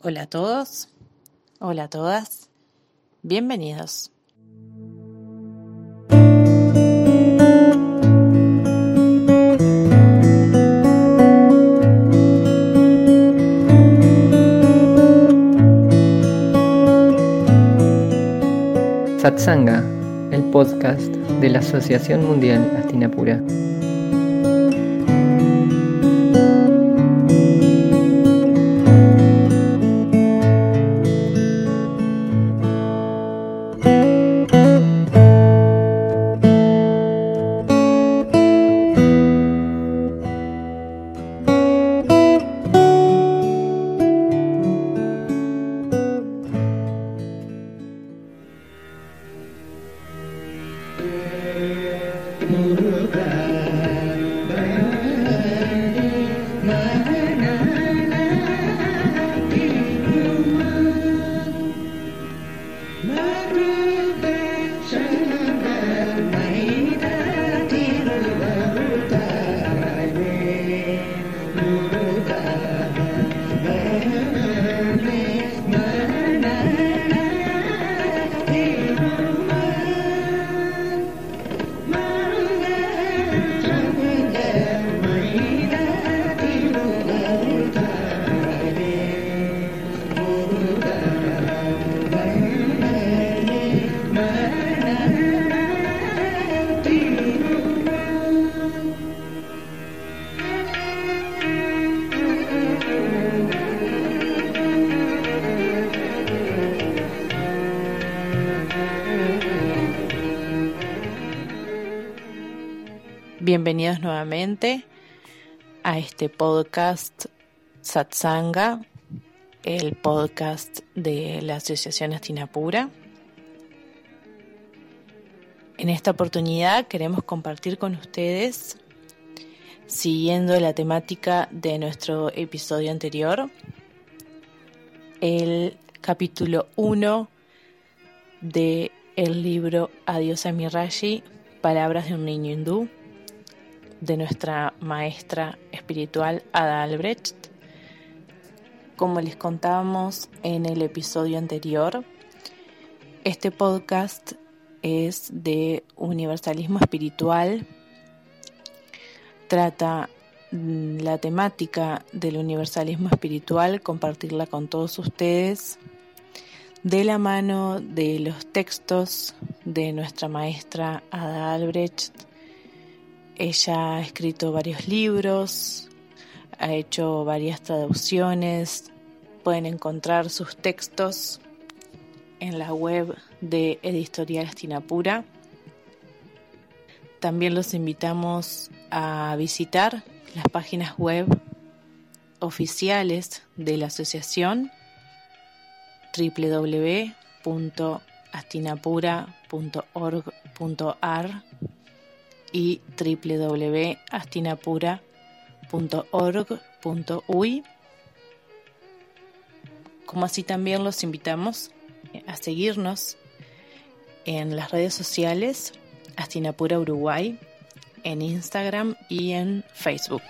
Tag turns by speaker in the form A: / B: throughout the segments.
A: Hola a todos, hola a todas, bienvenidos.
B: Satsanga, el podcast de la Asociación Mundial Astinapura.
A: Bienvenidos nuevamente a este podcast Satsanga, el podcast de la Asociación Astinapura. En esta oportunidad queremos compartir con ustedes, siguiendo la temática de nuestro episodio anterior, el capítulo 1 de el libro Adiós a mi Rashi, Palabras de un niño hindú de nuestra maestra espiritual Ada Albrecht. Como les contábamos en el episodio anterior, este podcast es de universalismo espiritual, trata mm, la temática del universalismo espiritual, compartirla con todos ustedes de la mano de los textos de nuestra maestra Ada Albrecht ella ha escrito varios libros, ha hecho varias traducciones. Pueden encontrar sus textos en la web de Editorial Astinapura. También los invitamos a visitar las páginas web oficiales de la asociación www.astinapura.org.ar y www.astinapura.org.uy. Como así también los invitamos a seguirnos en las redes sociales Astinapura Uruguay, en Instagram y en Facebook.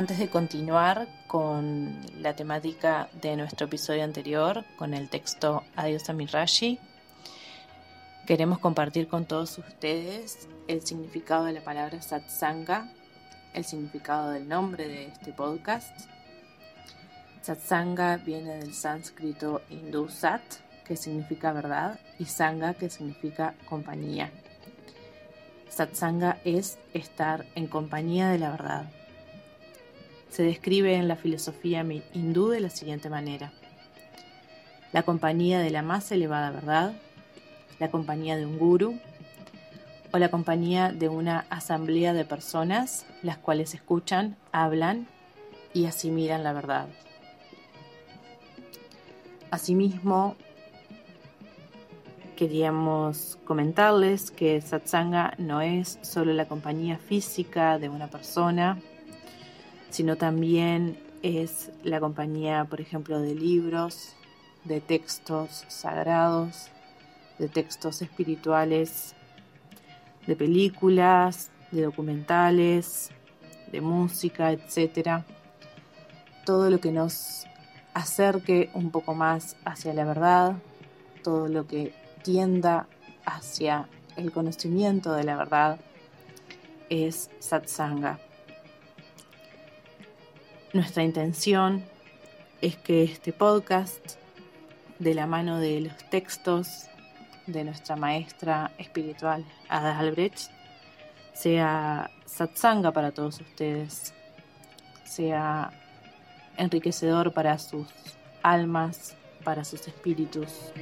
A: Antes de continuar con la temática de nuestro episodio anterior, con el texto Adiós a mi Rashi, queremos compartir con todos ustedes el significado de la palabra satsanga, el significado del nombre de este podcast. Satsanga viene del sánscrito hindú sat, que significa verdad, y sanga, que significa compañía. Satsanga es estar en compañía de la verdad se describe en la filosofía hindú de la siguiente manera. La compañía de la más elevada verdad, la compañía de un guru o la compañía de una asamblea de personas las cuales escuchan, hablan y asimilan la verdad. Asimismo, queríamos comentarles que satsanga no es solo la compañía física de una persona, sino también es la compañía, por ejemplo, de libros, de textos sagrados, de textos espirituales, de películas, de documentales, de música, etc. Todo lo que nos acerque un poco más hacia la verdad, todo lo que tienda hacia el conocimiento de la verdad es satsanga. Nuestra intención es que este podcast, de la mano de los textos de nuestra maestra espiritual Ada Albrecht, sea satsanga para todos ustedes, sea enriquecedor para sus almas, para sus espíritus.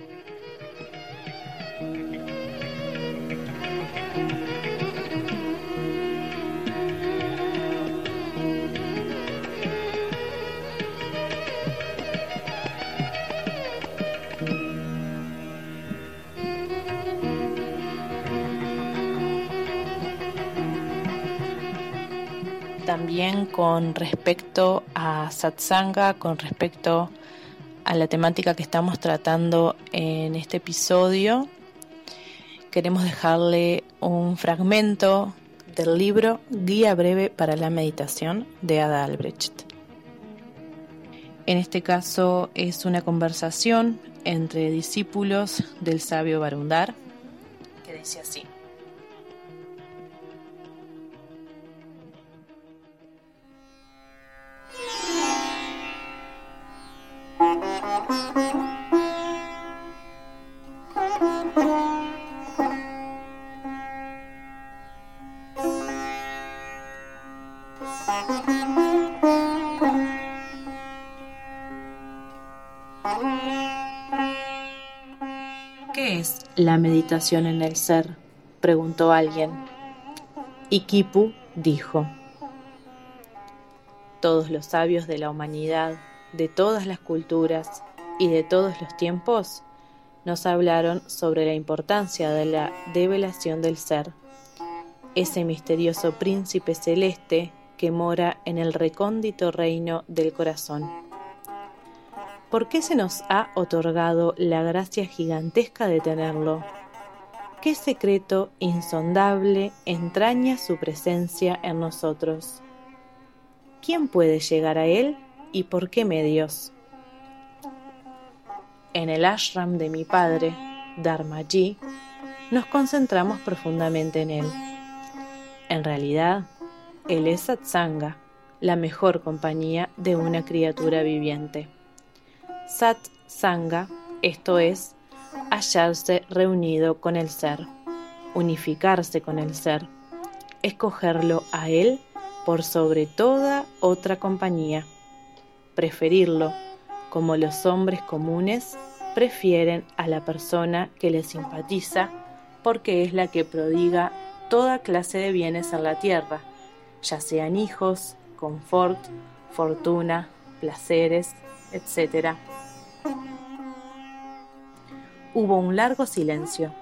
A: También con respecto a satsanga, con respecto a la temática que estamos tratando en este episodio. Queremos dejarle un fragmento del libro Guía breve para la meditación de Ada Albrecht. En este caso es una conversación entre discípulos del sabio Barundar que dice así. ¿Qué es la meditación en el ser? preguntó alguien. Y Kipu dijo, todos los sabios de la humanidad, de todas las culturas y de todos los tiempos, nos hablaron sobre la importancia de la develación del ser, ese misterioso príncipe celeste que mora en el recóndito reino del corazón. ¿Por qué se nos ha otorgado la gracia gigantesca de tenerlo? ¿Qué secreto insondable entraña su presencia en nosotros? ¿Quién puede llegar a él y por qué medios? En el ashram de mi padre, Dharmaji, nos concentramos profundamente en él. En realidad, él es satsanga, la mejor compañía de una criatura viviente. Satsanga, esto es, hallarse reunido con el ser, unificarse con el ser, escogerlo a él por sobre toda otra compañía, preferirlo como los hombres comunes prefieren a la persona que les simpatiza porque es la que prodiga toda clase de bienes en la tierra, ya sean hijos, confort, fortuna, placeres, etc. Hubo un largo silencio.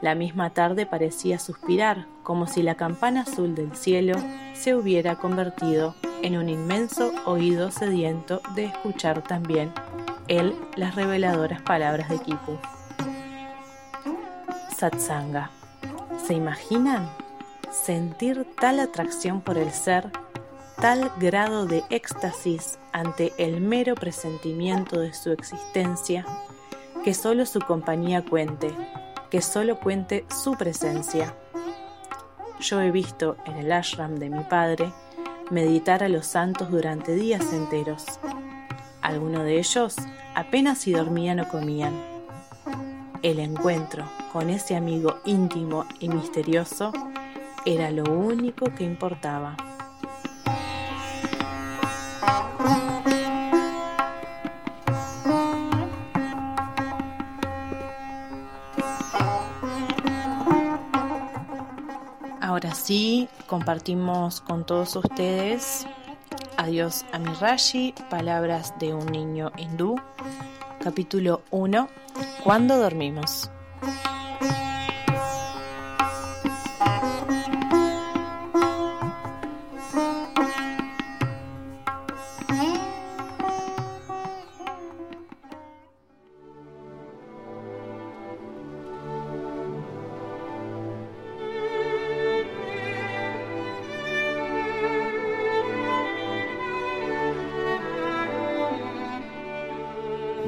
A: La misma tarde parecía suspirar, como si la campana azul del cielo se hubiera convertido en un inmenso oído sediento de escuchar también él las reveladoras palabras de Kipu. Satsanga. ¿Se imaginan? Sentir tal atracción por el ser, tal grado de éxtasis ante el mero presentimiento de su existencia, que solo su compañía cuente, que solo cuente su presencia. Yo he visto en el ashram de mi padre meditar a los santos durante días enteros. Algunos de ellos apenas si dormían o comían. El encuentro con ese amigo íntimo y misterioso era lo único que importaba. Ahora sí, compartimos con todos ustedes Adiós a mi Rashi, palabras de un niño hindú, capítulo 1, ¿Cuándo dormimos?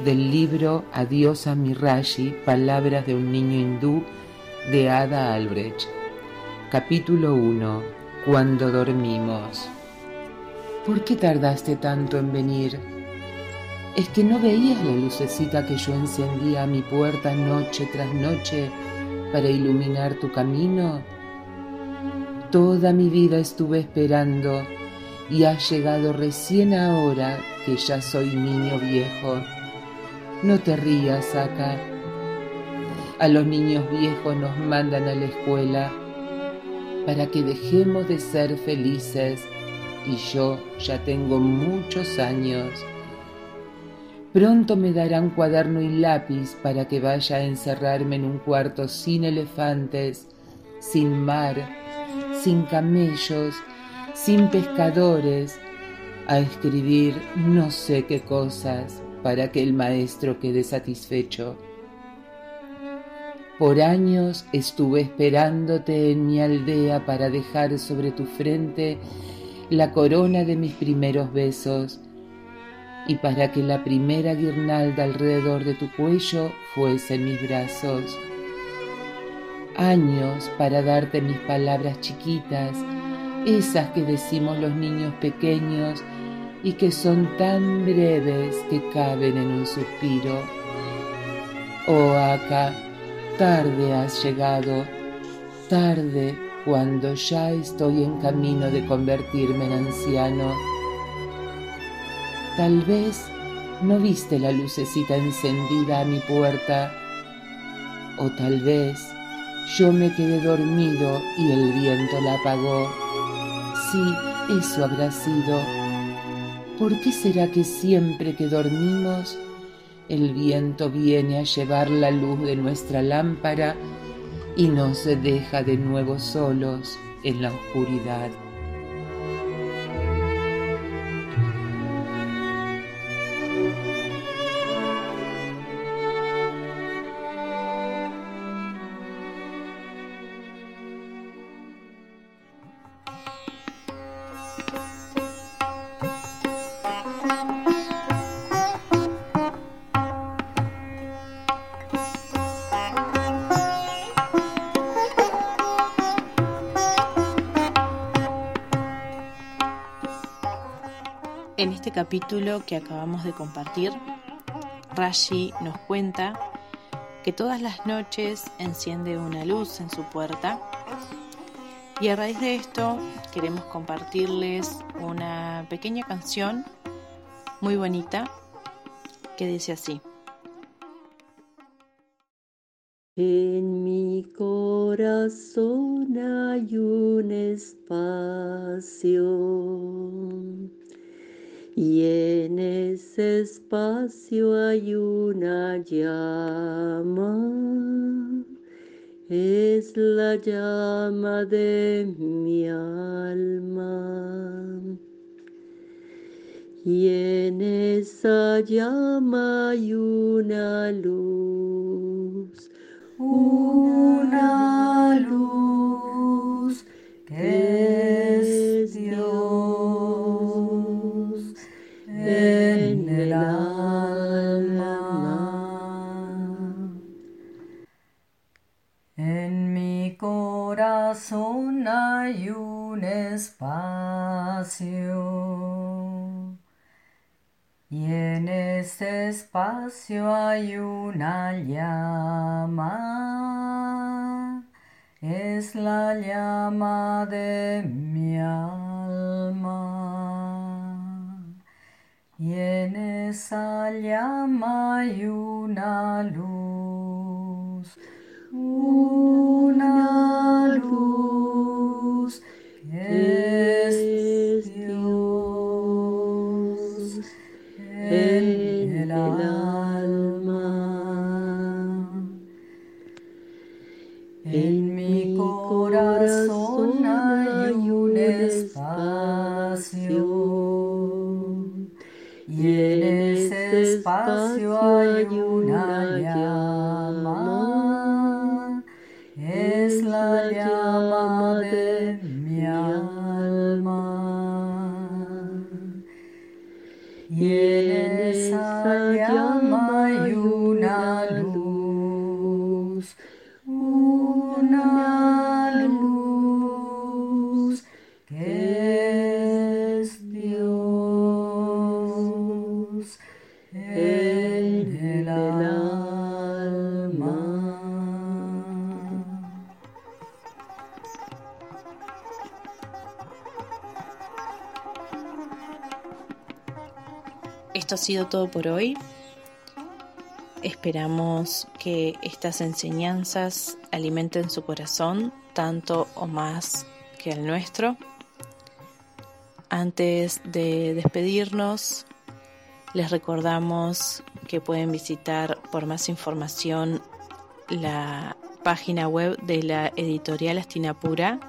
C: Del libro Adiós a mi Rashi, Palabras de un niño hindú de Ada Albrecht. Capítulo 1. Cuando dormimos. ¿Por qué tardaste tanto en venir? ¿Es que no veías la lucecita que yo encendía a mi puerta noche tras noche para iluminar tu camino? Toda mi vida estuve esperando y has llegado recién ahora que ya soy niño viejo. No te rías acá. A los niños viejos nos mandan a la escuela para que dejemos de ser felices y yo ya tengo muchos años. Pronto me darán cuaderno y lápiz para que vaya a encerrarme en un cuarto sin elefantes, sin mar, sin camellos, sin pescadores, a escribir no sé qué cosas para que el maestro quede satisfecho. Por años estuve esperándote en mi aldea para dejar sobre tu frente la corona de mis primeros besos y para que la primera guirnalda alrededor de tu cuello fuese en mis brazos. Años para darte mis palabras chiquitas, esas que decimos los niños pequeños y que son tan breves que caben en un suspiro. Oh acá, tarde has llegado, tarde cuando ya estoy en camino de convertirme en anciano. Tal vez no viste la lucecita encendida a mi puerta, o tal vez yo me quedé dormido y el viento la apagó. Sí, eso habrá sido. ¿Por qué será que siempre que dormimos el viento viene a llevar la luz de nuestra lámpara y nos deja de nuevo solos en la oscuridad.
A: En este capítulo que acabamos de compartir, Rashi nos cuenta que todas las noches enciende una luz en su puerta y a raíz de esto queremos compartirles una pequeña canción muy bonita que dice así.
D: En mi corazón hay un espacio y en ese espacio hay una llama, es la llama de mi alma. Y en esa llama hay una luz, una
E: corazón hay un espacio y en ese espacio hay una llama. Es la llama de mi alma. Y en esa llama hay una luz, una que
A: sido todo por hoy. Esperamos que estas enseñanzas alimenten su corazón tanto o más que el nuestro. Antes de despedirnos, les recordamos que pueden visitar por más información la página web de la editorial Astinapura,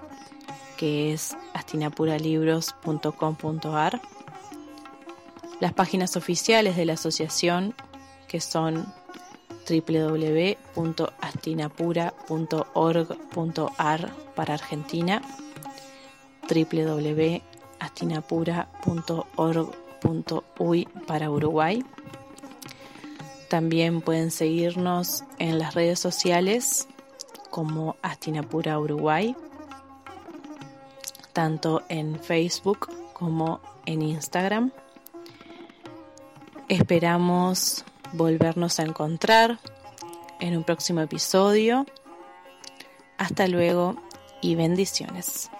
A: que es astinapuralibros.com.ar. Las páginas oficiales de la asociación, que son www.astinapura.org.ar para Argentina, www.astinapura.org.uy para Uruguay. También pueden seguirnos en las redes sociales como Astinapura Uruguay, tanto en Facebook como en Instagram. Esperamos volvernos a encontrar en un próximo episodio. Hasta luego y bendiciones.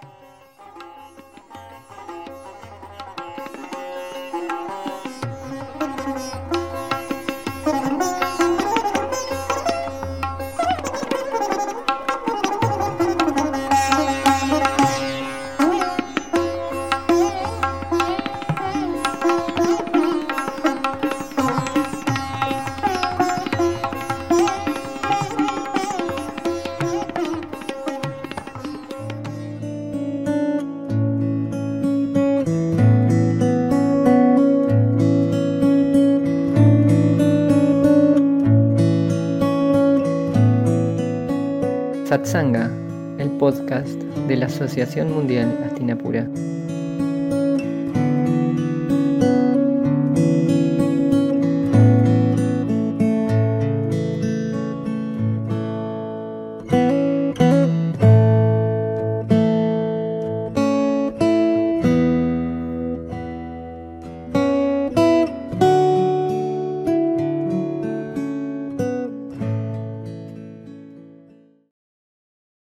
B: Satsanga, el podcast de la Asociación Mundial Astinapura.